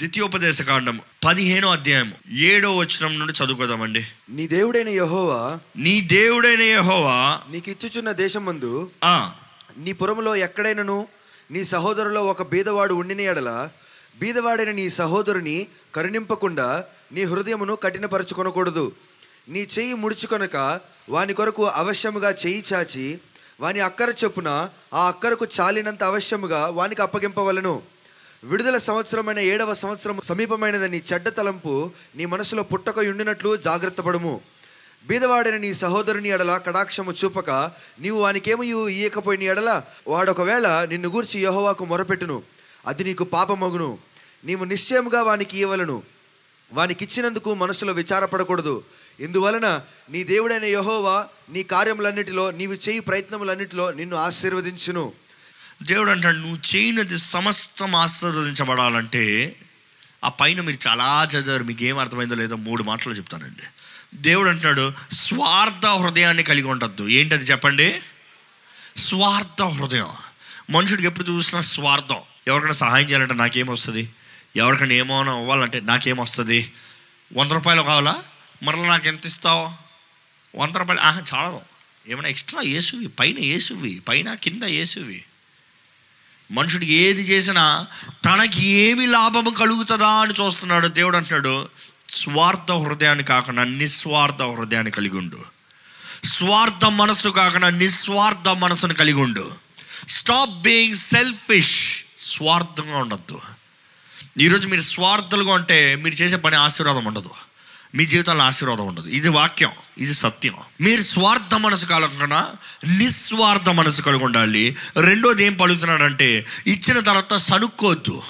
ద్వితీయోపదేశ కాండం పదిహేనో అధ్యాయం ఏడో వచనం నుండి చదువుకోదామండి. నీ దేవుడైన యహోవా నీ దేవుడైన యెహోవా నీకు ఇచ్చుచున్న దేశమందు ఆ. నీ పురములో ఎక్కడైనను నీ సహోదరులో ఒక బీదవాడు ఉండిన ఎడల బీదవాడైన నీ సహోదరుని కరుణింపకుండా నీ హృదయమును కఠినపరచుకొనకూడదు. నీ చెయ్యి ముడుచుకొనక వాని కొరకు అవశ్యముగా చెయ్యి చాచి వాని అక్కర చొప్పున ఆ అక్కరకు చాలినంత అవశ్యముగా వానికి అప్పగింపవలను. విడుదల సంవత్సరమైన ఏడవ సంవత్సరం సమీపమైనదని చెడ్డ తలంపు నీ మనసులో పుట్టక ఉండినట్లు జాగ్రత్త పడము బీదవాడైన నీ సహోదరుని ఎడల కటాక్షము చూపక నీవు వానికేమీ ఇయ్యకపోయిన ఎడల వాడొకవేళ నిన్ను గూర్చి యహోవాకు మొరపెట్టును. అది నీకు పాపమగును. నీవు నిశ్చయముగా వానికి ఇవ్వలను వానికిచ్చినందుకు మనసులో విచారపడకూడదు. ఇందువలన నీ దేవుడైన యహోవా నీ కార్యములన్నిటిలో నీవు చేయి ప్రయత్నములన్నిటిలో నిన్ను ఆశీర్వదించును. దేవుడు అంటాడు నువ్వు చేయనది సమస్తం ఆశీర్వదించబడాలంటే ఆ పైన మీరు చాలా చదివారు మీకు ఏం అర్థమైందో లేదో మూడు మాటలు చెప్తానండి. దేవుడు అంటాడు స్వార్థ హృదయాన్ని కలిగి ఉండద్దు. ఏంటది చెప్పండి? స్వార్థ హృదయం. మనుషుడికి ఎప్పుడు చూసినా స్వార్థం. ఎవరికైనా సహాయం చేయాలంటే నాకేమొస్తుంది ఎవరికైనా ఏమో అవ్వాలంటే నాకేమొస్తుంది వంద రూపాయలు కావాలా? మరలా నాకు ఎంత ఇస్తావు? వంద రూపాయలు ఆహా చాలదు ఏమైనా ఎక్స్ట్రా ఏసువి? పైన ఏసువి? పైన కింద ఏసువి? మనుషుడు ఏది చేసినా తనకి ఏమి లాభము కలుగుతుందా అని చూస్తున్నాడు. దేవుడు అంటున్నాడు స్వార్థ హృదయాన్ని కాకుండా నిస్వార్థ హృదయాన్ని కలిగి ఉండు. స్వార్థ మనసు కాకుండా నిస్వార్థ మనసును కలిగి ఉండు. స్టాప్ బీయింగ్ సెల్ఫిష్ స్వార్థంగా ఉండద్దు. ఈరోజు మీరు స్వార్థలుగా ఉంటే మీరు చేసే పని ఆశీర్వాదం ఉండదు. మీ జీవితంలో ఆశీర్వాదం ఉండదు. ఇది వాక్యం ఇది సత్యం. మీరు స్వార్థ మనసు కలగకుండా నిస్వార్థ మనసు కలిగి ఉండాలి. రెండోది ఏం పలుకుతున్నాడంటే ఇచ్చిన తర్వాత సనుక్కోవద్దు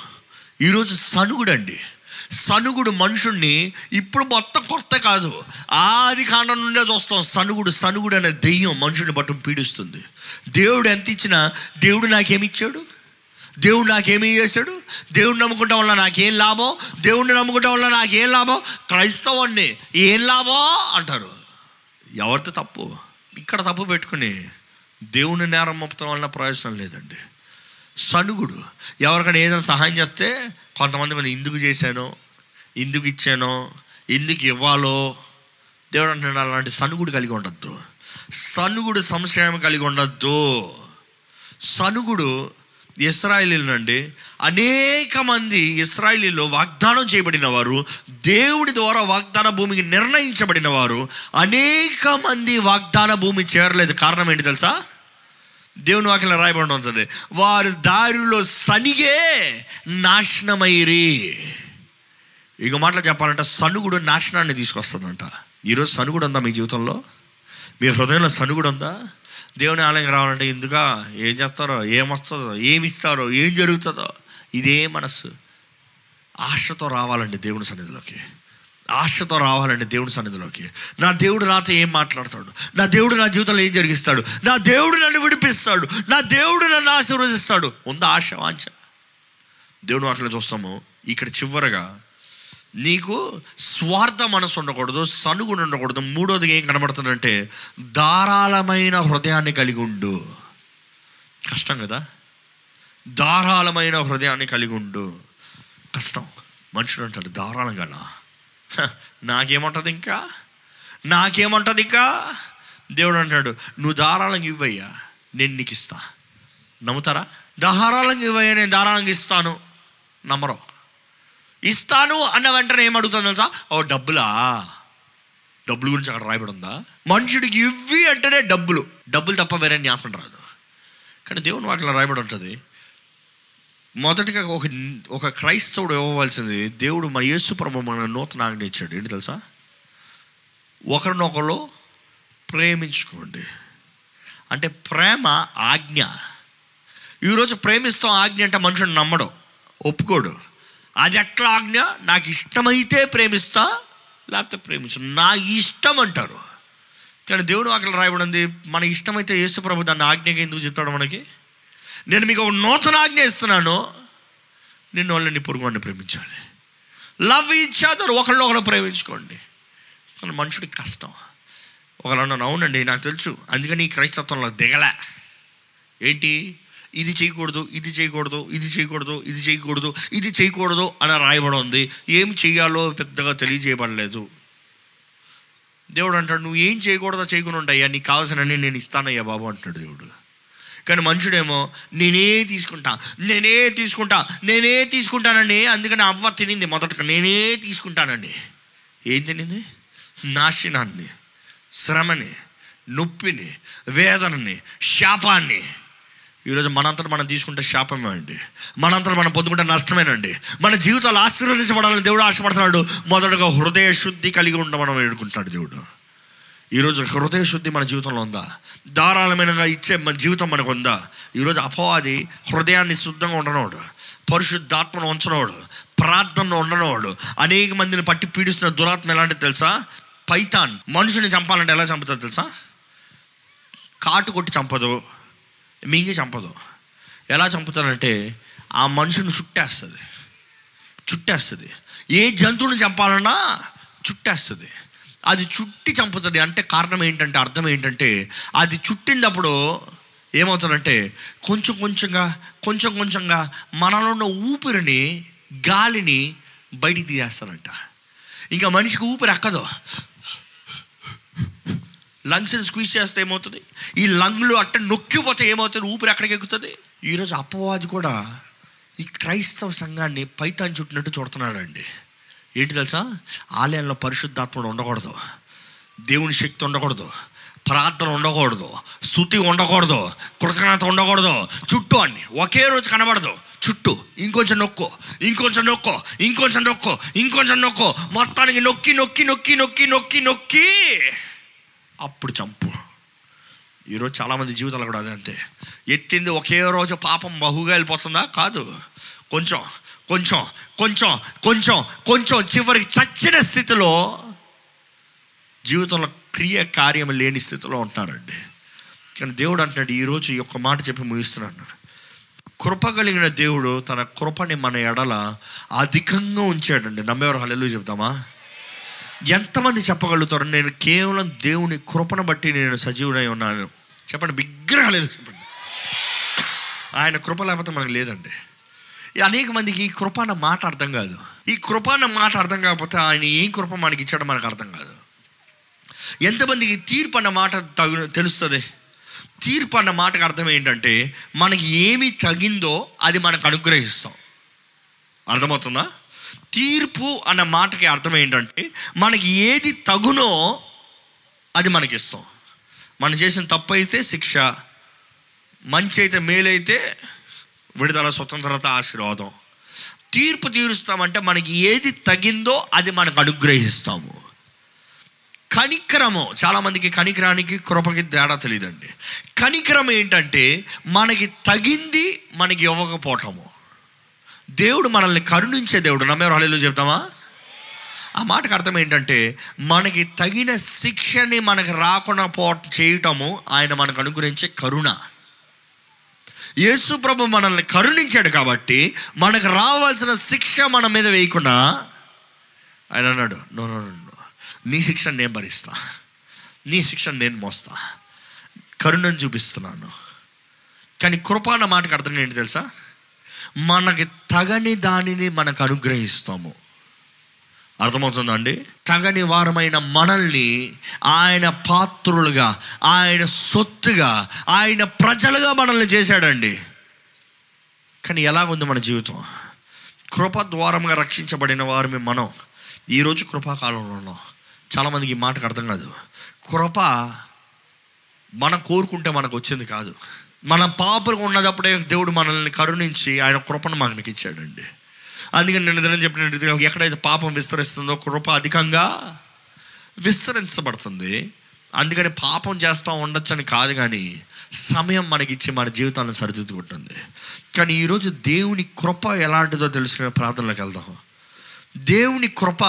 ఈరోజు సనుగుడండి సనుగుడు మనుషుణ్ణి ఇప్పుడు మొత్తం కొత్త కాదు. ఆది కాండం నుండే చూస్తాం సనుగుడు సనుగుడు అనే దెయ్యం మనుషుని పట్టు పీడిస్తుంది. దేవుడు ఎంత ఇచ్చినా దేవుడు నాకేమిచ్చాడు ఇచ్చాడు? దేవుడు నాకేమి చేశాడు? దేవుడిని నమ్ముకుంటా వల్ల నాకేం లాభం? దేవుడిని నమ్ముకుంటా వల్ల నాకేం లాభం? క్రైస్తవాన్ని ఏం లాభం? అంటారు. ఎవరితో తప్పు? ఇక్కడ తప్పు పెట్టుకుని దేవుని నేరం మోపటం వలన ప్రయోజనం లేదండి. సనుగుడు. ఎవరికైనా ఏదైనా సహాయం చేస్తే కొంతమంది మనం ఎందుకు చేశానో ఎందుకు ఇచ్చానో ఎందుకు ఇవ్వాలో దేవుడు అంటున్నాడు అలాంటి సనుగుడు కలిగి ఉండద్దు. సనుగుడు సంశయం కలిగి ఉండద్దు. సనుగుడు ఇస్రాయలీలండి అనేక మంది ఇస్రాయలీలో వాగ్దానం చేయబడిన వారు దేవుడి ద్వారా వాగ్దాన భూమికి నిర్ణయించబడిన వారు అనేక మంది వాగ్దాన భూమి చేరలేదు. కారణం ఏంటి తెలుసా? దేవుని వాక్యం రాయబడి ఉంటుంది. వారు దారిలో సనిగే నాశనమైరి. ఇక మాటలు చెప్పాలంటే సనుగుడు నాశనాన్ని తీసుకొస్తుందంట. ఈరోజు సనుగుడు ఉందా మీ జీవితంలో? మీ హృదయంలో సనుగుడు ఉందా? దేవుని ఆలయం రావాలంటే ఎందుకు? ఏం చేస్తారో? ఏమొస్తుందో ఏమి ఇస్తారో? ఏం జరుగుతుందో? ఇదే మనస్సు. ఆశతో రావాలండి దేవుని సన్నిధిలోకి. ఆశతో రావాలండి దేవుని సన్నిధిలోకి. నా దేవుడు నాతో ఏం మాట్లాడతాడు? నా దేవుడు నా జీవితంలో ఏం జరిగిస్తాడు? నా దేవుడు నన్ను విడిపిస్తాడు? నా దేవుడు నన్ను ఆశీర్వదిస్తాడు? ఉందా ఆశ వాంఛ? దేవుని వాక్యం చూస్తాము. ఇక్కడ చివరగా నీకు స్వార్థ మనసు ఉండకూడదు సనుగుణ ఉండకూడదు. మూడోది ఏం కనబడుతుందంటే ధారాళమైన హృదయాన్ని కలిగి ఉండు. కష్టం కదా? ధారాళమైన హృదయాన్ని కలిగి ఉండు. కష్టం. మనుషుడు అంటాడు ధారాళంగానా నాకేమంటుంది ఇంకా? నాకేమంటుంది ఇంకా? దేవుడు అంటాడు నువ్వు ధారాళంగా ఇవ్వయ్యా నేను నీకు ఇస్తా నమ్ముతారా? ధారాళంగా ఇవ్వయ్యా నేను ధారాళంగా ఇస్తాను. నమ్మరు. ఇస్తాను అన్న వెంటనే ఏం తెలుసా? ఓ డబ్బులా? డబ్బుల గురించి అక్కడ రాయబడి ఉందా మనుషుడికి ఇవ్వి అంటేనే డబ్బులు. డబ్బులు తప్ప వేరే జ్ఞాపకం రాదు. కానీ దేవుని వాటిలో రాయబడి ఉంటుంది మొదటిగా ఒక ఒక క్రైస్తవుడు ఇవ్వవలసింది దేవుడు మన యేసు ప్రభు మన నూతన ఆజ్ఞ ఇచ్చాడు. ఏంటి తెలుసా? ఒకరినొకరు ప్రేమించుకోండి. అంటే ప్రేమ ఆజ్ఞ. ఈరోజు ప్రేమిస్తాం ఆజ్ఞ అంటే మనుషుడు నమ్మడు ఒప్పుకోడు. అది ఎట్లా ఆజ్ఞ? నాకు ఇష్టమైతే ప్రేమిస్తా లేకపోతే ప్రేమించు నా ఇష్టం అంటారు. కానీ దేవుడు అక్కడ రాయబడింది మన ఇష్టమైతే యేసు ప్రభు దాన్ని ఆజ్ఞగా ఎందుకు చెప్తాడు మనకి? నేను మీకు ఒక నూతన ఆజ్ఞ ఇస్తున్నాను. నిన్ను వాళ్ళని పొరుగుని ప్రేమించాలి. లవ్ ఈచ్ అదర్ ఒకళ్ళు ఒకరు ప్రేమించుకోండి. కానీ మనుషుడికి కష్టం. ఒకరు అన్నాను అవునండి నాకు తెలుసు. అందుకని ఈ క్రైస్తత్వంలో దిగలే. ఏంటి? ఇది చేయకూడదు ఇది చేయకూడదు ఇది చేయకూడదు ఇది చేయకూడదు ఇది చేయకూడదు అని రాయబడి ఉంది. ఏం చేయాలో పెద్దగా తెలియజేయబడలేదు. దేవుడు అంటాడు నువ్వు ఏం చేయకూడదో చేయకుండా ఉంటాయ్యా నీకు కావాల్సినన్ని నేను ఇస్తానయ్యా బాబు అంటాడు దేవుడు. కానీ మనుషుడేమో నేనే తీసుకుంటా నేనే తీసుకుంటా నేనే తీసుకుంటానండి. అందుకని అవ్వ తినింది మొదటగా నేనే తీసుకుంటానండి. ఏం తినింది? నాశనాన్ని శ్రమని నొప్పిని వేదనని శాపాన్ని ఈరోజు మనంతట మనం తీసుకుంటే శాపమే అండి. మనంతట మనం పొందుకుంటే నష్టమేనండి మన జీవితాలు ఆశీర్వదించబడాలని దేవుడు ఆశపడుతున్నాడు. మొదటగా హృదయ శుద్ధి కలిగి ఉండమని వేడుకుంటున్నాడు దేవుడు. ఈరోజు హృదయ శుద్ధి మన జీవితంలో ఉందా? ధారాళమైనగా ఇచ్చే మన జీవితం మనకు ఉందా? ఈరోజు అపవాది హృదయాన్ని శుద్ధంగా ఉండనోడు. పరిశుద్ధాత్మను ఉంచనోడు. ప్రార్థనను ఉండనోడు. అనేక మందిని పట్టి పీడిస్తున్న దురాత్మ ఎలాంటిది తెలుసా? పైతాన్. మనుషుని చంపాలంటే ఎలా చంపుతుంది తెలుసా? కాటు కొట్టి చంపదు. మీకే చంపదు. ఎలా చంపుతారంటే ఆ మనుషుని చుట్టేస్తుంది. చుట్టేస్తుంది. ఏ జంతువుని చంపాలన్నా చుట్టేస్తుంది. అది చుట్టి చంపుతుంది అంటే కారణం ఏంటంటే అర్థం ఏంటంటే అది చుట్టినప్పుడు ఏమవుతుందంటే కొంచెం కొంచెంగా కొంచెం కొంచెంగా మనలో ఉన్న ఊపిరిని గాలిని బయటికి తీసేస్తారంట. ఇంకా మనిషికి ఊపిరి ఎక్కదు. లంగ్స్ని స్క్వీజ్ చేస్తే ఏమవుతుంది? ఈ లంగ్లు అట్ట నొక్కిపోతే ఏమవుతుంది? ఊపిరి అక్కడికి ఎక్కుతుంది. ఈరోజు అపవాది కూడా ఈ క్రైస్తవ సంఘాన్ని పైతాన్ చుట్టినట్టు చూడుతున్నాడండి. ఏంటి తెలుసా? ఆలయంలో పరిశుద్ధాత్ముడు ఉండకూడదు. దేవుని శక్తి ఉండకూడదు. ప్రార్థన ఉండకూడదు. స్థుతి ఉండకూడదు. కృతజ్ఞత ఉండకూడదు. చుట్టూ అన్ని. ఒకే రోజు కనబడదు. చుట్టూ. ఇంకొంచెం నొక్కు. ఇంకొంచెం నొక్కు. ఇంకొంచెం నొక్కు. ఇంకొంచెం నొక్కు. మొత్తానికి నొక్కి నొక్కి నొక్కి నొక్కి నొక్కి నొక్కి. అప్పుడు చంపు. ఈరోజు చాలామంది జీవితాలు కూడా అదే అంతే. ఎత్తింది ఒకే రోజు పాపం బహుగా వెళ్ళిపోతుందా? కాదు. కొంచెం కొంచెం కొంచెం కొంచెం కొంచెం చివరికి చచ్చిన స్థితిలో జీవితంలో క్రియ కార్యం లేని స్థితిలో ఉంటున్నారండి. కానీ దేవుడు అంటున్నాడు ఈరోజు ఈ ఒక్క మాట చెప్పి ముగిస్తున్నాను. కృప కలిగిన దేవుడు తన కృపని మన ఎడల అధికంగా ఉంచాడండి. నమ్మేవారు హల్లెలూ చెప్తామా? ఎంతమంది చెప్పగలుగుతారు నేను కేవలం దేవుని కృపను బట్టి నేను సజీవుడై ఉన్నాను. చెప్పండి విగ్రహాలు చెప్పండి. ఆయన కృప లేకపోతే మనకు లేదండి. అనేక మందికి ఈ కృప అన్న మాట అర్థం కాదు. ఈ కృప అన్న మాట అర్థం కాకపోతే ఆయన ఏం కృప మనకి ఇచ్చాడో మనకు అర్థం కాదు. ఎంతమందికి తీర్పు అన్న మాట తగు తెలుస్తుంది? తీర్పు అన్న మాటకు అర్థం ఏంటంటే మనకి ఏమి తగిందో అది మనకు అనుగ్రహిస్తాం. అర్థమవుతుందా? తీర్పు అన్న మాటకి అర్థం ఏంటంటే మనకి ఏది తగునో అది మనకి ఇస్తాం మనం చేసిన తప్పు అయితే శిక్ష మంచి అయితే మేలైతే విడుదల స్వతంత్రత ఆశీర్వాదం. తీర్పు తీరుస్తామంటే మనకి ఏది తగిందో అది మనకు అనుగ్రహిస్తాము. కనిక్రమం చాలామందికి కనికరానికి కృపకి తేడా తెలియదండి. కనికరం ఏంటంటే మనకి తగింది మనకి ఇవ్వకపోవటము. దేవుడు మనల్ని కరుణించే దేవుడు. నమ్మేవారు హల్లెలూయా చెప్తామా? ఆ మాటకు అర్థం ఏంటంటే మనకి తగిన శిక్షని మనకు రాకుండా పో చేయటము ఆయన మనకు అనుగ్రహించే కరుణ. యేసు ప్రభు మనల్ని కరుణించాడు కాబట్టి మనకు రావాల్సిన శిక్ష మన మీద వేయకుండా ఆయన అన్నాడు నో, నో నీ శిక్షను నేను భరిస్తా. నీ శిక్షను నేను మోస్తా. కరుణను చూపిస్తున్నాను. కానీ కృప అన్న మాటకు అర్థం ఏంటి తెలుసా? మనకి తగని దానిని మనకు అనుగ్రహిస్తాము. అర్థమవుతుందండి? తగని వారమైన మనల్ని ఆయన పాత్రులుగా ఆయన సొత్తుగా ఆయన ప్రజలుగా మనల్ని చేశాడండి. కానీ ఎలాగుంది మన జీవితం? కృప ద్వారంగా రక్షించబడిన వారిని మనం. ఈరోజు కృపాకాలంలో ఉన్నాం. చాలామందికి ఈ మాటకు అర్థం కాదు. కృప మనం కోరుకుంటే మనకు వచ్చింది కాదు. మనం పాపలు ఉన్నదప్పుడే దేవుడు మనల్ని కరుణించి ఆయన కృపను మనకి ఇచ్చాడండి. అందుకని నేను దినం చెప్పిన ఎక్కడైతే పాపం విస్తరిస్తుందో కృప అధికంగా విస్తరించబడుతుంది. అందుకని పాపం చేస్తూ ఉండొచ్చని కాదు కానీ సమయం మనకిచ్చి మన జీవితాలను సరిదిద్దుకుంటుంది. కానీ ఈరోజు దేవుని కృప ఎలాంటిదో తెలుసుకునే ప్రార్థనలోకి వెళ్దాం. దేవుని కృప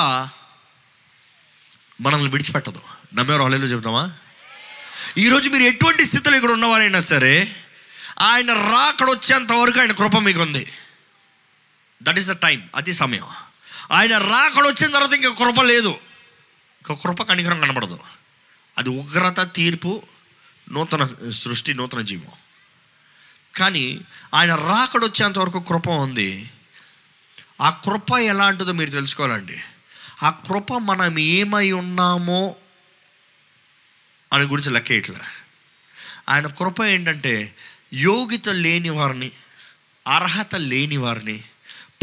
మనల్ని విడిచిపెట్టదు. నమ్మేవారు వాళ్ళలో చెబుతామా ఈరోజు మీరు ఎటువంటి స్థితిలో ఇక్కడ ఉన్నవారైనా సరే ఆయన రాకడ వచ్చేంత వరకు ఆయన కృప మీకు ఉంది దట్ ఈస్ ద టైం అది సమయం. ఆయన రాకడ వచ్చిన తర్వాత ఇంకా కృప లేదు. ఇంకా కృప కనికరం కనబడదు. అది ఉగ్రత తీర్పు నూతన సృష్టి నూతన జీవం. కానీ ఆయన రాకడ వచ్చేంత వరకు కృప ఉంది. ఆ కృప ఎలాంటిదో మీరు తెలుసుకోవాలండి. ఆ కృప మనం ఏమై ఉన్నామో అని గురించి లెక్క ఇట్లా ఆయన కృప ఏంటంటే యోగ్యత లేని వారిని అర్హత లేని వారిని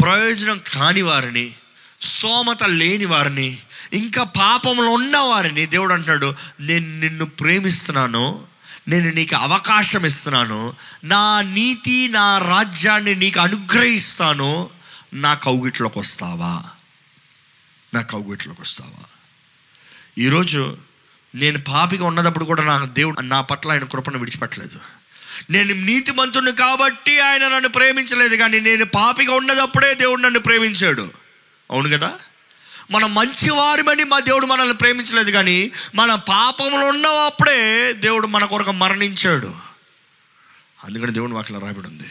ప్రయోజనం కాని వారిని స్తోమత లేని వారిని ఇంకా పాపంలో ఉన్న వారిని దేవుడు అంటున్నాడు నేను నిన్ను ప్రేమిస్తున్నాను నేను నీకు అవకాశం ఇస్తున్నాను నా నీతి నా రాజ్యాన్ని నీకు అనుగ్రహిస్తాను నా కౌగిట్లోకి వస్తావా? నా కౌగిట్లోకి వస్తావా? ఈరోజు నేను పాపిగా ఉన్నదప్పుడు కూడా నాకు దేవుడు నా పట్ల ఆయన కృపను విడిచిపెట్టలేదు. నేను నీతిమంతుని కాబట్టి ఆయన నన్ను ప్రేమించలేదు కానీ నేను పాపిగా ఉన్నదప్పుడే దేవుడు నన్ను ప్రేమించాడు. అవును కదా? మనం మంచివారిమని మా దేవుడు మనల్ని ప్రేమించలేదు కానీ మన పాపంలో ఉన్నప్పుడే దేవుడు మన కొరకు మరణించాడు. అందుకని దేవుని వాక్యం రాబడి ఉంది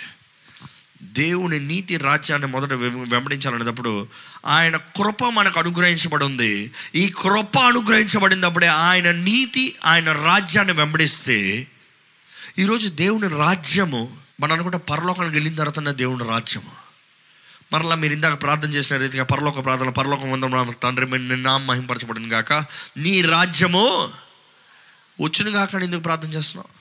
దేవుని నీతి రాజ్యాన్ని మొదట వెంబడించాలనేటప్పుడు ఆయన కృప మనకు అనుగ్రహించబడి ఉంది ఈ కృప అనుగ్రహించబడినప్పుడే ఆయన నీతి ఆయన రాజ్యాన్ని వెంబడిస్తే ఈరోజు దేవుని రాజ్యము మనం అనుకుంటే పరలోకానికి వెళ్ళిన తర్వాత దేవుని రాజ్యము. మరలా మీరు ఇందాక ప్రార్థన చేసిన రీతిగా పరలోక ప్రార్థన పరలోకం ఉందాం తండ్రి నామ నిన్న మహింపరచబడిన గాక. నీ రాజ్యము వచ్చిన కాక ఎందుకు ప్రార్థన చేస్తున్నావు?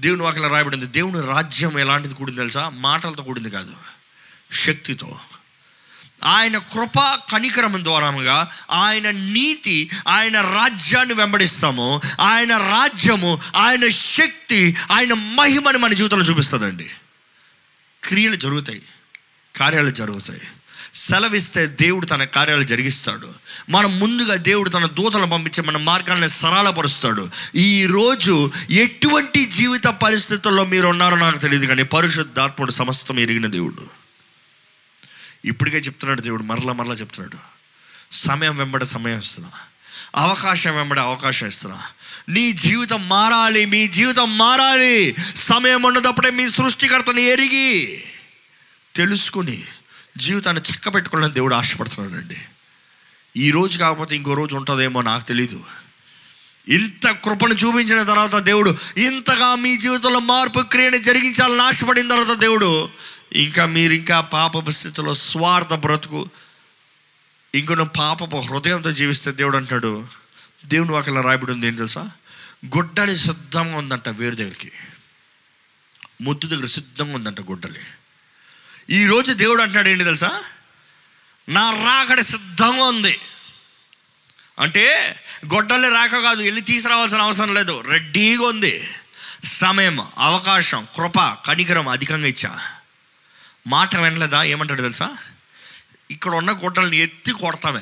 దేవుని వాకిలా రాయబడింది దేవుని రాజ్యం ఎలాంటిది కూడింది తెలుసా? మాటలతో కూడింది కాదు శక్తితో. ఆయన కృప కణికరం ద్వారాముగా ఆయన నీతి ఆయన రాజ్యాన్ని వెంబడిస్తాము. ఆయన రాజ్యము ఆయన శక్తి ఆయన మహిమని మన జీవితంలో చూపిస్తుందండి. క్రియలు జరుగుతాయి కార్యాలు జరుగుతాయి. సెలవిస్తే దేవుడు తన కార్యాలు జరిగిస్తాడు. మనం ముందుగా దేవుడు తన దూతలను పంపించి మన మార్గాన్ని సరళపరుస్తాడు. ఈరోజు ఎటువంటి జీవిత పరిస్థితుల్లో మీరు ఉన్నారో నాకు తెలియదు కానీ పరిశుద్ధాత్ముడు సమస్తం ఎరిగిన దేవుడు. ఇప్పటికే చెప్తున్నాడు దేవుడు మరలా మరలా చెప్తున్నాడు. సమయం వెంబడ సమయం ఇస్తున్నా. అవకాశం వెంబడి అవకాశం ఇస్తున్నా. నీ జీవితం మారాలి మీ జీవితం మారాలి. సమయం ఉన్నదప్పుడే మీ సృష్టికర్తని ఎరిగి తెలుసుకుని జీవితాన్ని చక్క పెట్టుకోవాలని దేవుడు ఆశపడుతున్నాడండి ఈ రోజు కాకపోతే ఇంకో రోజు ఉంటుందేమో నాకు తెలీదు. ఇంత కృపను చూపించిన తర్వాత దేవుడు ఇంతగా మీ జీవితంలో మార్పు క్రియను జరిగించాలని ఆశపడిన తర్వాత దేవుడు ఇంకా మీరు ఇంకా పాపపు స్థితిలో స్వార్థ బ్రతుకు ఇంకొన పాపపు హృదయంతో జీవిస్తే దేవుడు అంటాడు దేవుని వాకల్లో రాయబడి ఉంది ఏం తెలుసా? గుడ్డలి సిద్ధంగా ఉందంట వేరు దగ్గరికి ముద్దు దగ్గర సిద్ధంగా ఉందంట గుడ్డలి. ఈరోజు దేవుడు అంటున్నాడు ఏంటి తెలుసా? నా రాకడ సిద్ధంగా ఉంది. అంటే గొడ్డలి రాక కాదు వెళ్ళి తీసుకురావాల్సిన అవసరం లేదు. రెడీగా ఉంది. సమయం అవకాశం కృప కనికరం అధికంగా ఇచ్చా. మాట వినలేదా? ఏమంటాడు తెలుసా? ఇక్కడ ఉన్న గొడ్డల్ని ఎత్తి కొడతామే.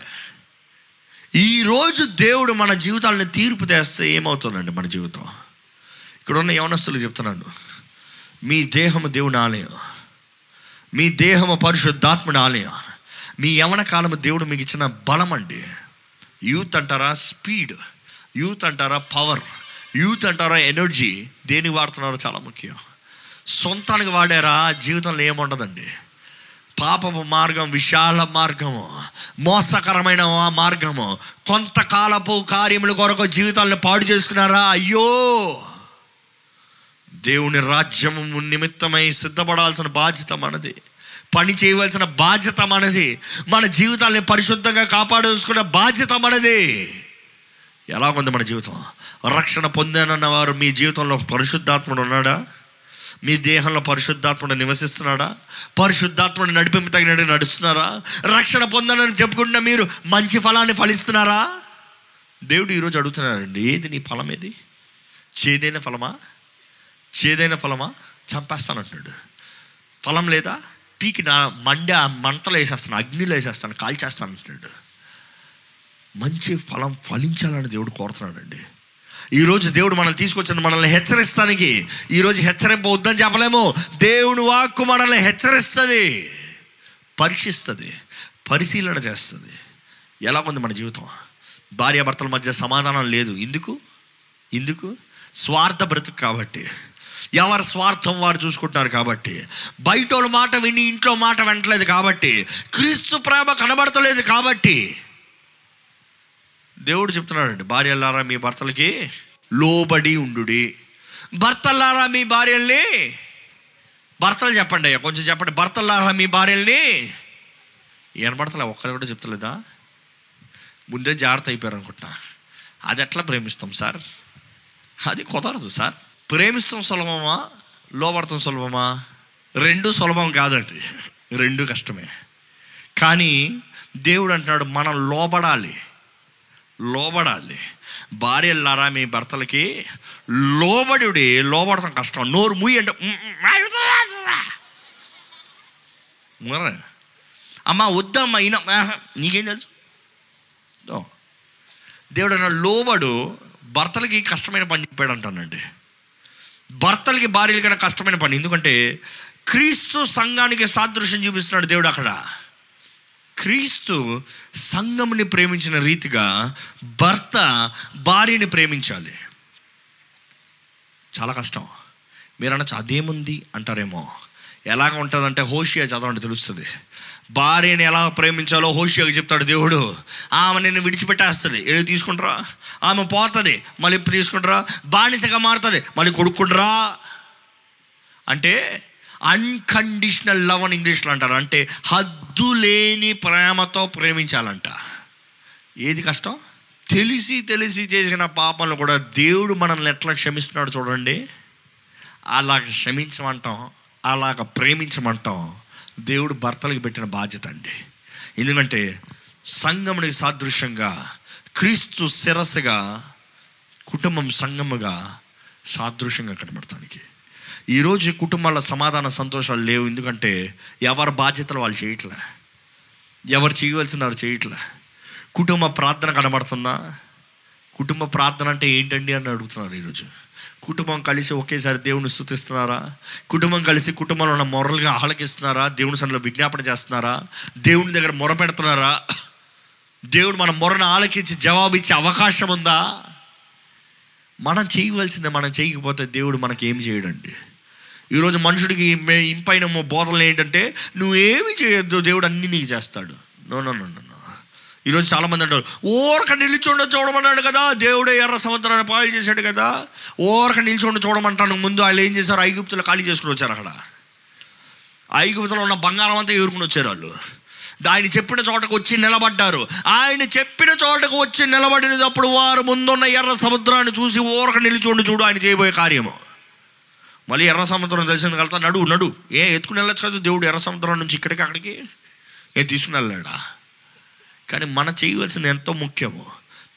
ఈరోజు దేవుడు మన జీవితాలను తీర్పు తెస్తే ఏమవుతుందండి మన జీవితం? ఇక్కడ ఉన్న యవనస్తులు చెప్తున్నాను. మీ దేహము దేవుని ఆలయం. మీ దేహము పరిశుద్ధాత్ముడి ఆలయం. మీ యవన కాలము దేవుడు మీకు ఇచ్చిన బలం అండి యూత్ అంటారా? స్పీడ్. యూత్ అంటారా? పవర్. యూత్ అంటారా? ఎనర్జీ. దేనికి వాడుతున్నారో చాలా ముఖ్యం. సొంతానికి వాడారా? జీవితంలో ఏముండదండి. పాపపు మార్గం విశాల మార్గము మోసకరమైన మార్గము. కొంతకాలపు కార్యముల కొరకు జీవితాలను పాడు చేసుకున్నారా? అయ్యో! దేవుని రాజ్యము నిమిత్తమై సిద్ధపడాల్సిన బాధ్యత మనది. పని చేయవలసిన బాధ్యత మనది. మన జీవితాన్ని పరిశుద్ధంగా కాపాడుకునే బాధ్యత మనది. ఎలా ఉంది మన జీవితం? రక్షణ పొందానన్న వారు మీ జీవితంలో పరిశుద్ధాత్ముడు ఉన్నాడా? మీ దేహంలో పరిశుద్ధాత్ముడు నివసిస్తున్నాడా? పరిశుద్ధాత్ముడు నడిపింపు తగినట్టు నడుస్తున్నారా? రక్షణ పొందాలని చెప్పుకుంటున్న మీరు మంచి ఫలాన్ని ఫలిస్తున్నారా? దేవుడు ఈరోజు అడుగుతున్నారండి ఏది నీ ఫలం ఏది? చేదైన ఫలమా? చేదైన ఫలమా? చంపేస్తానంటున్నాడు. ఫలం లేదా? పీకి నా మండే మంటలు వేసేస్తాను అగ్నిలో వేసేస్తాను కాల్చేస్తాను అంటున్నాడు మంచి ఫలం ఫలించాలని దేవుడు కోరుతున్నాడండి. ఈరోజు దేవుడు మనల్ని తీసుకొచ్చిన మనల్ని హెచ్చరిస్తానికి. ఈరోజు హెచ్చరింపు వద్దని చెప్పలేము. దేవుని వాక్కు మనల్ని హెచ్చరిస్తుంది. పరీక్షిస్తుంది. పరిశీలన చేస్తుంది. ఎలా ఉంది మన జీవితం? భార్యాభర్తల మధ్య సమాధానం లేదు. ఎందుకు? ఎందుకు? స్వార్థ బ్రతుకు కాబట్టి. ఎవరి స్వార్థం వారు చూసుకుంటున్నారు కాబట్టి. బయట మాట విని ఇంట్లో మాట వినట్లేదు కాబట్టి. క్రీస్తు ప్రేమ కనబడతలేదు కాబట్టి. దేవుడు చెప్తున్నాడండి భార్యలారా మీ భర్తలకి లోబడి ఉండుడి. భర్తలారా మీ భార్యల్ని భర్తలు చెప్పండి అయ్యా కొంచెం చెప్పండి. భర్తలారా మీ భార్యల్ని ఏనబడతలే ఒక్కరు కూడా చెప్తలేదా? ముందే జాగ్రత్త అయిపోయారు అనుకుంటున్నా అది ఎట్లా ప్రేమిస్తాం సార్? అది కుదరదు సార్. ప్రేమిస్తాం సులభమా? లోబడతాం సులభమా? రెండు సులభం కాదండి. రెండు కష్టమే. కానీ దేవుడు అంటున్నాడు మనం లోబడాలి. లోబడాలి. భార్యలారా మీ భర్తలకి లోబడి లోబడటం కష్టం. నోరు మూయి అంటే అమ్మ అమ్మా వద్దమ్మా ఈయన నీకేం తెలుసు? దేవుడు అన్న లోబడు భర్తలకి కష్టమైన పని చెప్పాడు అంటానండి. భర్తలకి భార్యలకైనా కష్టమైన పని. ఎందుకంటే క్రీస్తు సంఘానికి సాదృశ్యం చూపిస్తున్నాడు దేవుడు అక్కడ. క్రీస్తు సంఘంని ప్రేమించిన రీతిగా భర్త భార్యని ప్రేమించాలి. చాలా కష్టం. మీరు అనొచ్చు అదేముంది అంటారేమో. ఎలాగ ఉంటుందంటే హోషియా చదవండి తెలుస్తుంది. భార్యని ఎలా ప్రేమించాలో హోషియాకి చెప్తాడు దేవుడు. ఆమె నిన్ను విడిచిపెట్టేస్తుంది. ఏది తీసుకుంటారా ఆమె పోతుంది. మళ్ళీ ఇప్పుడు తీసుకుంటారా బానిసగా మారుతుంది. మళ్ళీ కొడుకుంటారా అంటే అన్కండిషనల్ లవ్ అని ఇంగ్లీష్లో అంటారు. అంటే హద్దు లేని ప్రేమతో ప్రేమించాలంట. ఏది కష్టం? తెలిసి తెలిసి చేసిన పాపంలో కూడా దేవుడు మనల్ని ఎట్లా క్షమిస్తున్నాడు చూడండి. అలాగ క్షమించమంటాం అలాగ ప్రేమించమంటాం. దేవుడు భర్తలకు పెట్టిన బాధ్యత అండి. ఎందుకంటే సంఘమునికి సాదృశ్యంగా క్రీస్తు శిరస్సుగా కుటుంబం సంగముగా సాదృశ్యంగా కనబడతానికి. ఈరోజు కుటుంబాల సమాధాన సంతోషాలు లేవు. ఎందుకంటే ఎవరి బాధ్యతలు వాళ్ళు చేయట్లే. ఎవరు చేయవలసిన వారు చేయట్లే. కుటుంబ ప్రార్థన కనబడుతుందా? కుటుంబ ప్రార్థన అంటే ఏంటండి అని అడుగుతున్నారు ఈరోజు. కుటుంబం కలిసి ఒకేసారి దేవుని స్థుతిస్తున్నారా? కుటుంబం కలిసి కుటుంబంలో ఉన్న మొరలుగా ఆలకిస్తున్నారా దేవుని సన్నిలో విజ్ఞాపన చేస్తున్నారా? దేవుని దగ్గర మొర పెడుతున్నారా? దేవుడు మన మొరను ఆలకించి జవాబు ఇచ్చే అవకాశం ఉందా? మనం చేయవలసిందే మనం చేయకపోతే దేవుడు మనకి ఏం చేయడండి? ఈరోజు మనుషుడికి ఇంపైన బోధనలు ఏంటంటే నువ్వేమి చేయొద్దు దేవుడు అన్ని నీకు చేస్తాడు. నో నో నో నో ఈరోజు చాలామంది అంటారు ఓరక నిలిచుండ చూడమన్నాడు కదా దేవుడే ఎర్ర సముద్రాన్ని పాలు చేశాడు కదా. ఓరక నిలిచుండ చూడమంటాను ముందు వాళ్ళు ఏం చేశారు? ఐగుప్తులు ఖాళీ చేసుకుని వచ్చారు అక్కడ. ఐగుప్తులో ఉన్న బంగారం అంతా ఏరుకుని వచ్చారు వాళ్ళు. ఆయన చెప్పిన చోటకు వచ్చి నిలబడ్డారు. ఆయన చెప్పిన చోటకు వచ్చి నిలబడినప్పుడు వారు ముందున్న ఎర్ర సముద్రాన్ని చూసి ఊరక నిలిచోండి చూడు ఆయన చేయబోయే కార్యము. మళ్ళీ ఎర్ర సముద్రం తెలిసింది కలుతా నడు నడు. ఏ ఎత్తుకుని వెళ్ళచ్చు కదా దేవుడు ఎర్ర సముద్రం నుంచి ఇక్కడికి అక్కడికి? ఏ తీసుకుని వెళ్ళాడా? కానీ మనం చేయవలసింది ఎంతో ముఖ్యము.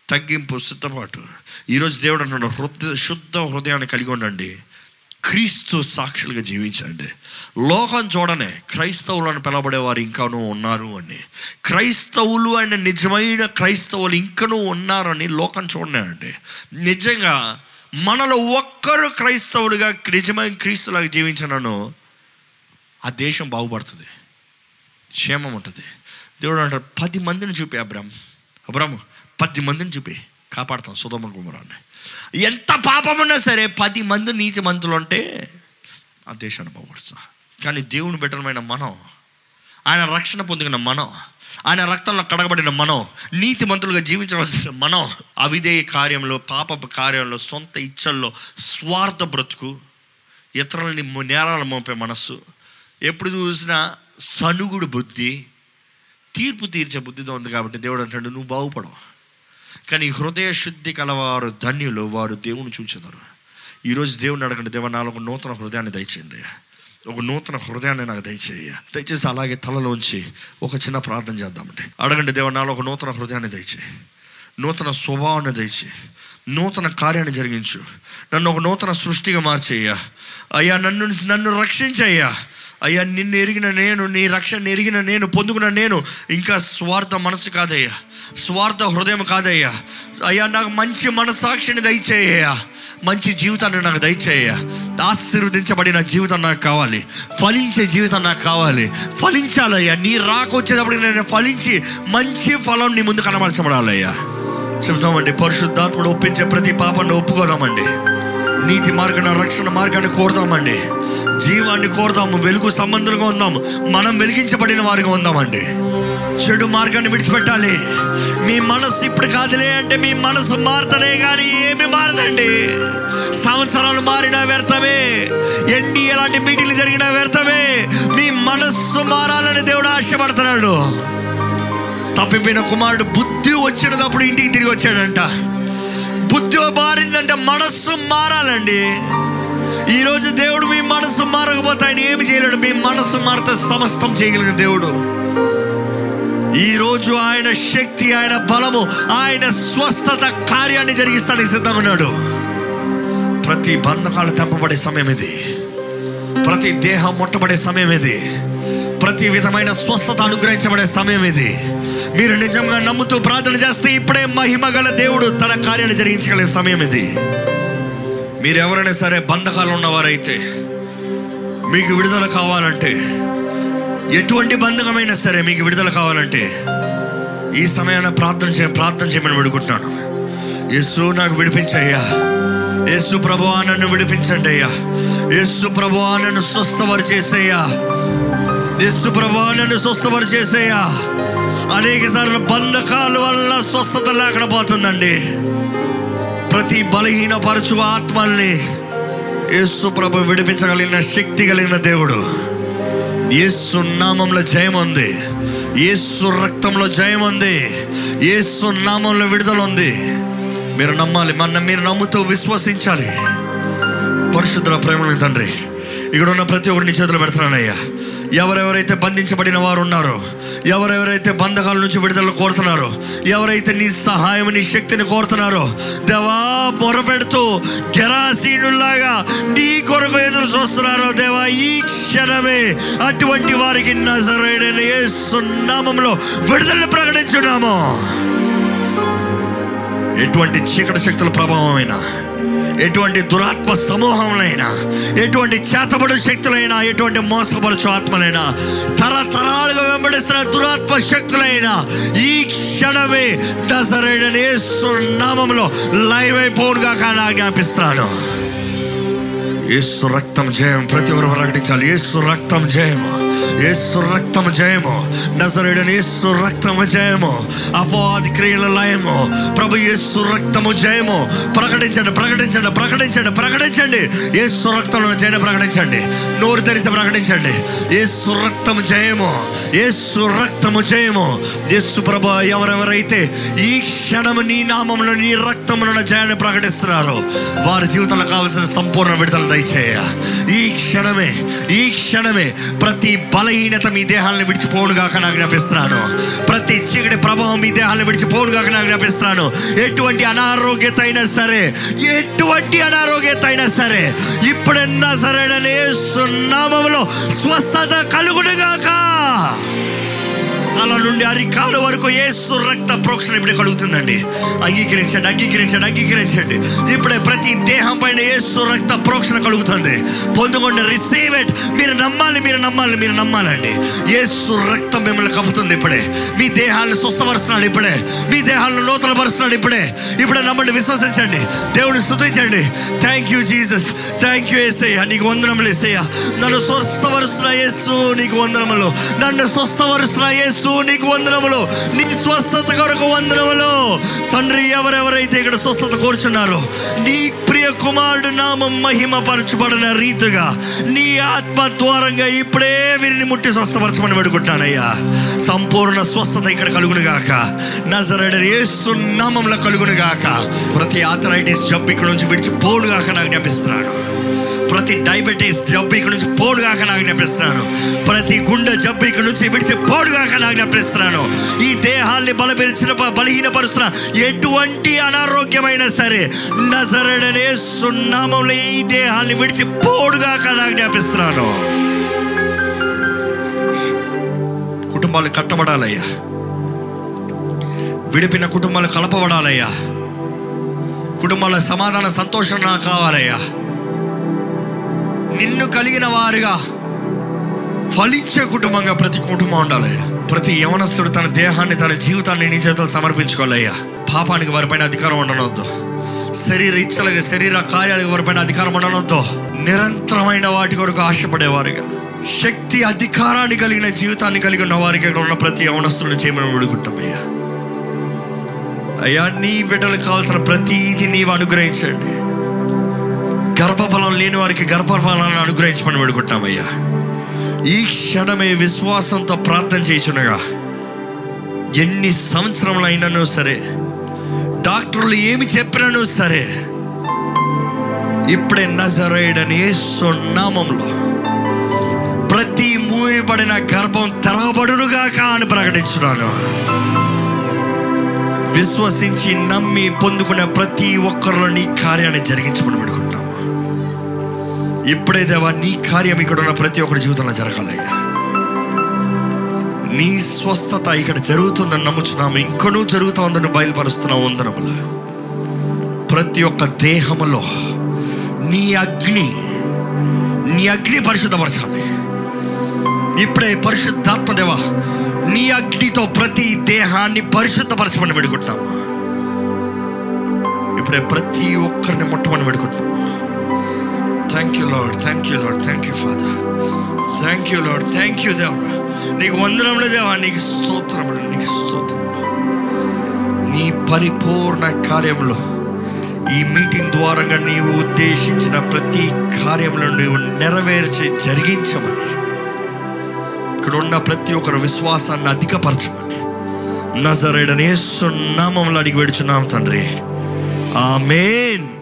తగ్గింపు సిద్ధపాటు. ఈరోజు దేవుడు అంటున్నాడు హృదయ శుద్ధ హృదయాన్ని కలిగి ఉండండి. క్రీస్తు సాక్షులుగా జీవించండి. లోకం చూడనే క్రైస్తవులు అని పిలవబడేవారు ఇంకానూ ఉన్నారు అని. క్రైస్తవులు అనే నిజమైన క్రైస్తవులు ఇంకనూ ఉన్నారని లోకం చూడనే అండి. నిజంగా మనలో ఒక్కరు క్రైస్తవుడిగా నిజమైన క్రీస్తులాగా జీవించినను ఆ దేశం బాగుపడుతుంది. క్షేమం ఉంటుంది. దేవుడు అంటారు పది మందిని చూపి అబ్రామ్ అబ్రామ్ పది మందిని చూపి. కాపాడుతాం సుధమ కుమారాన్ని ఎంత పాపం ఉన్నా సరే పది మంది నీతి మంతులు ఉంటే ఆ దేశాన్ని బాగుపడుతుంది. కానీ దేవుని బిడ్డలమైన మనం ఆయన రక్షణ పొందిన మనం ఆయన రక్తంలో కడగబడిన మనం నీతి మంతులుగా జీవించవలసిన మనం అవిధేయ కార్యంలో పాప కార్యంలో సొంత ఇచ్చల్లో స్వార్థ బ్రతుకు ఇతరులని నేరాలు మోపే మనస్సు. ఎప్పుడు చూసినా సనుగుడు బుద్ధి తీర్పు తీర్చే బుద్ధితో ఉంది కాబట్టి దేవుడు అంటాడు నువ్వు బాగుపడవు. కానీ హృదయ శుద్ధి కలవారు ధన్యులు వారు దేవుని చూచెదరు. ఈరోజు దేవుని అడగండి దేవ నాలుగు నూతన హృదయాన్ని దయచేయండి ఒక నూతన హృదయాన్ని నాకు దయచేయ దయచేసి అలాగే తలలోంచి ఒక చిన్న ప్రార్థన చేద్దామండి. అడగండి దేవ నాలో ఒక నూతన హృదయాన్ని దయచేయి. నూతన స్వభావాన్ని దయచి నూతన కార్యాన్ని జరిగించు. నన్ను ఒక నూతన సృష్టిగా మార్చేయ్యా. అయ్యా నన్ను నన్ను రక్షించయ్యా. అయ్యా నిన్ను ఎరిగిన నేను నీ రక్షణ ఎరిగిన నేను పొందుకున్న నేను ఇంకా స్వార్థ మనసు కాదయ్యా. స్వార్థ హృదయం కాదయ్యా. అయ్యా నాకు మంచి మనసాక్షిని దయచేయ్యా మంచి జీవితాన్ని నాకు దయచేయ ఆశీర్వదించబడిన జీవితం నాకు కావాలి. ఫలించే జీవితం నాకు కావాలి. ఫలించాలయ్యా. నీ రాకొచ్చేటప్పుడు నేను ఫలించి మంచి ఫలం నీ ముందు కనబరచబడాలయ్యా. చెబుతామండి పరిశుద్ధాత్ముడు ఒప్పించే ప్రతి పాపాన్ని ఒప్పుకోదామండి. నీతి మార్గాన్ని రక్షణ మార్గాన్ని కోరుదామండి జీవాన్ని కోరుదాము వెలుగు సంబంధులుగా ఉందాము మనం వెలిగించబడిన వారిగా ఉందామండి చెడు మార్గాన్ని విడిచిపెట్టాలి. మీ మనసు ఇప్పుడు కాదులే అంటే మీ మనసు మారుతనే కానీ ఏమి మారదండి. సంవత్సరాలు మారినా వ్యర్థమే. ఎన్ని ఎలాంటి మీటింగ్లు జరిగినా వ్యర్థమే. మీ మనస్సు మారాలని దేవుడు ఆశపడుతున్నాడు. తప్పిపోయిన కుమారుడు బుద్ధి వచ్చినప్పుడు ఇంటికి తిరిగి వచ్చాడంట. బుద్ధి మారిందంటే మనస్సు మారాలండి. ఈరోజు దేవుడు మీ మనస్సు మారకపోతే ఆయన ఏమి చేయలేడు. మీ మనస్సు మారితే సమస్తం చేయగలిగిన దేవుడు. ఈరోజు ఆయన శక్తి ఆయన బలము ఆయన స్వస్థత కార్యాన్ని జరిగిస్తానికి సిద్ధమన్నాడు ప్రతి బంధకాలు తెంపబడే సమయం ఇది. ప్రతి దేహం ముట్టబడే సమయం ఇది. ప్రతి విధమైన స్వస్థత అనుగ్రహించబడే సమయం ఇది. మీరు నిజంగా నమ్ముతూ ప్రార్థన చేస్తే ఇప్పుడే మహిమ గల దేవుడు తన కార్యాన్ని జరిగించగలిగే సమయం ఇది. మీరు ఎవరైనా సరే బంధకాలు ఉన్నవారైతే మీకు విడుదల కావాలంటే ఎటువంటి బంధకమైనా సరే మీకు విడుదల కావాలంటే ఈ సమయాన్ని ప్రార్థన చే ప్రార్థన చేయమని వేడుకుంటున్నాను. యేసు నాకు విడిపించయ్యా. యేసు ప్రభువా నన్ను విడిపించండి అయ్యా. యేసు ప్రభువా నన్ను స్వస్థవరు చేసేయ్యా యేసు ప్రభా నన్ను స్వస్థపరి చేసేయ్యా అనేక సార్లు బంధకాల వల్ల స్వస్థత లేకుండా పోతుందండి. ప్రతి బలహీన పరచు ఆత్మల్ని యేసు ప్రభు విడిపించగలిగిన శక్తి కలిగిన దేవుడు. యేసు నామంలో జయం ఉంది. యేసు రక్తంలో జయం ఉంది. యేసు నామంలో విడుదల ఉంది. మీరు నమ్మాలి మన మీరు నమ్ముతూ విశ్వసించాలి. పరిశుద్ధ ప్రేమలు తండ్రి ఇక్కడ ఉన్న ప్రతి ఒక్కరిని చేతులు పెడుతున్నానయ్యా. ఎవరెవరైతే బంధించబడిన వారు ఉన్నారో ఎవరెవరైతే బంధకాల నుంచి విడుదల కోరుతున్నారో ఎవరైతే నీ సహాయం నీ శక్తిని కోరుతున్నారో దేవా మొరపెడుతూ గెరాసీనులాగా నీ కొరకు ఎదురు చూస్తున్నారో దేవా ఈ క్షణమే అటువంటి వారికి నజరైన ఏ సున్నామంలో విడుదల ప్రకటించున్నాము. ఎటువంటి చీకటి శక్తుల ప్రభావమైనా ఎటువంటి దురాత్మ సమూహంలైనా ఎటువంటి చేతబడు శక్తులైనా ఎటువంటి మోసపరచు ఆత్మలైనా తరతరాలుగా వెంబడిస్తున్న దురాత్మ శక్తులైనా ఈ క్షణమే నజరేడని యేసు నామంలో లైవ్ అయిపోనుగా కానీ ఆజ్ఞాపిస్తున్నాను. ఏసు రక్తం జయం ప్రతి ఒక్కరు ప్రకటించాలి ఏసు రక్తం జయము. ఏసు రక్తము జయము. నజరేడని ఏసు రక్తము జయము. అపోవాది క్రియల లయము. ప్రభు ఏసు రక్తము జయము. ప్రకటించండి ప్రకటించండి ప్రకటించండి ప్రకటించండి. ఏసు రక్తంలో జయని ప్రకటించండి. నోరు తెరిచి ప్రకటించండి. ఏసు రక్తము జయము. ఏసు రక్తము జయము. ఏసు ప్రభు ఎవరెవరైతే ఈ క్షణము నీ నామంలో నీ రక్తములో జయాన్ని ప్రకటిస్తున్నారో వారి జీవితంలో కావాల్సిన సంపూర్ణ విడుదల దయచేయ. ఈ క్షణమే ఈ క్షణమే ప్రతి బలహీనత మీ దేహాలను విడిచిపోనుగాక నాకు జ్ఞాపిస్తున్నాను. ప్రతి చీకటి ప్రభావం మీ దేహాలను విడిచిపోనుగాక నాకు జ్ఞాపిస్తున్నాను. ఎటువంటి అనారోగ్యత అయినా సరే ఎటువంటి అనారోగ్యత అయినా సరే ఇప్పుడన్నా సరేనని సున్నామంలో స్వస్థత కలుగునుగాక. తల నుండి అరికాల వరకు ఏసు రక్త ప్రోక్షణ ఇప్పుడే కలుగుతుందండి. అంగీకరించండి అంగీకరించండి అంగీకరించండి. ఇప్పుడే ప్రతి దేహం పైన ఏసు రక్త ప్రోక్షణ కలుగుతుంది. పొందుకోండి రిసీవ్ ఇట్. మీరు నమ్మాలి మీరు నమ్మాలి మీరు నమ్మాలండి. ఏసు రక్తం మిమ్మల్ని కప్పుతుంది ఇప్పుడే. మీ దేహాలను స్వస్థపరుస్తున్నాడు ఇప్పుడే. మీ దేహాలను నూతన పరుస్తున్నాడు ఇప్పుడే. ఇప్పుడే నమ్మండి విశ్వసించండి. దేవుని స్థుతించండి thank you Jesus thank you Yesayya. నీకు వందనములు ఏసయ్య. నన్ను స్వస్థపరుస్తున్న యేసు నీకు వందనములు. నన్ను స్వస్థపరుస్తున్న యేసు నీకు వందనములు. నీ స్వస్థత కొరకు వందనములు. తండ్రి ఎవరెవరైతే ఇక్కడ స్వస్థత కోరుచున్నారో నీ ప్రియ కుమారుడు నామం మహిమపరచబడిన రీతిగా నీ ఆత్మ ద్వారంగా ఇప్పుడే వీరిని ముట్టి స్వస్థపరచమని పెడుకుంటానయ్యా సంపూర్ణ స్వస్థత ఇక్కడ కలుగును గాక. నజరడ యేసు నామంలో కలుగునుగాక ప్రతి ఆథరైటిస్ జబ్బు ఇక్కడ నుంచి విడిచి పోడుగాక నాకు జ్ఞాపిస్తున్నాను. ప్రతి డయాబెటీస్ జబ్బు ఇక్కడ నుంచి పోడుగాక నాకు జ్ఞాపిస్తున్నాను. ప్రతి గుండె జబ్బు ఇక్కడ నుంచి విడిచి పోడుగాక నాకు జ్ఞాపిస్తున్నాను ఈ దేహాన్ని బలపరిచిన బలహీనపరుస్తున్న ఎటువంటి అనారోగ్యమైనా సరే నజరడనే సున్నామంలో ఈ దేహాన్ని విడిచి పోడుగాక నాకు జ్ఞాపిస్తున్నాను కుటుంబాలు కట్టబడాలయ్యా. విడిపిన కుటుంబాలు కలపబడాలయ్యా. కుటుంబాల సమాధాన సంతోషం నాకు కావాలయ్యా. నిన్ను కలిగిన వారుగా ఫలించే కుటుంబంగా ప్రతి కుటుంబం ఉండాలయ్యా. ప్రతి యవనస్తుడు తన దేహాన్ని తన జీవితాన్ని నీ చేతులు సమర్పించుకోవాలయ్యా. పాపానికి వారిపైన అధికారం ఉండనొద్దు. శరీర ఇచ్చలకి శరీర కార్యాలకు వారిపైన అధికారం ఉండడంతో నిరంతరమైన వాటి కొరకు ఆశపడేవారుగా. శక్తి అధికారాన్ని కలిగిన జీవితాన్ని కలిగి ఉన్న వారికి ఇక్కడ ఉన్న ప్రతి అవనస్తులను చేయమని వేడుకుంటామయ్యా. అయ్యా నీ బిడ్డలకు కావాల్సిన ప్రతిదీ నీవు అనుగ్రహించండి. గర్భఫలం లేని వారికి గర్భఫలాన్ని అనుగ్రహించమని పెడుకుంటామయ్యా ఈ క్షణమే విశ్వాసంతో ప్రార్థన చేయుచునగా ఎన్ని సంవత్సరములు అయినను సరే డాక్టర్లు ఏమి చెప్పినను సరే ఇప్పుడే నజరేయడని సున్నామంలో ప్రతి మూయబడిన గర్భం తెరవబడునుగాక అని ప్రకటించున్నాను. విశ్వసించి నమ్మి పొందుకునే ప్రతి ఒక్కరిలో నీ కార్యాన్ని జరిగించమని ఇప్పుడే దేవా నీ కార్యం ఇక్కడ ఉన్న ప్రతి ఒక్కరి జీవితంలో జరగాలయ్యా. నీ స్వస్థత ఇక్కడ జరుగుతుందని నమ్ముచున్నాము. ఇంకనూ జరుగుతూ ఉందని బయలుపరుస్తున్నావు వందనములు. ప్రతి ఒక్క దేహములో నీ అగ్ని నీ అగ్ని పరిశుద్ధపరచాలి. ఇప్పుడే పరిశుద్ధాత్మ దేవా నీ అగ్నితో ప్రతి దేహాన్ని పరిశుద్ధపరచమని పెడుకుంటున్నాము ఇప్పుడే ప్రతి ఒక్కరిని మొట్టమని పెడుకుంటున్నాము thank you lord thank you lord thank you father thank you lord thank you దేవా నీకు వందనములు దేవా. నీకు స్తోత్రములు. నీకు స్తోత్రములు. నీ పరిపూర్ణ కార్యంలో ఈ మీటింగ్ ద్వారంగా నీవు ఉద్దేశించిన ప్రతి కార్యంలో నీవు నెరవేర్చి జరిగించమని. ఇక్కడ ఉన్న ప్రతి ఒక్కరు విశ్వాసాన్ని అధికపరచమని. నజరేడనే సున్నామంలో అడిగి పెడుచున్నాం తండ్రి. ఆమెన్.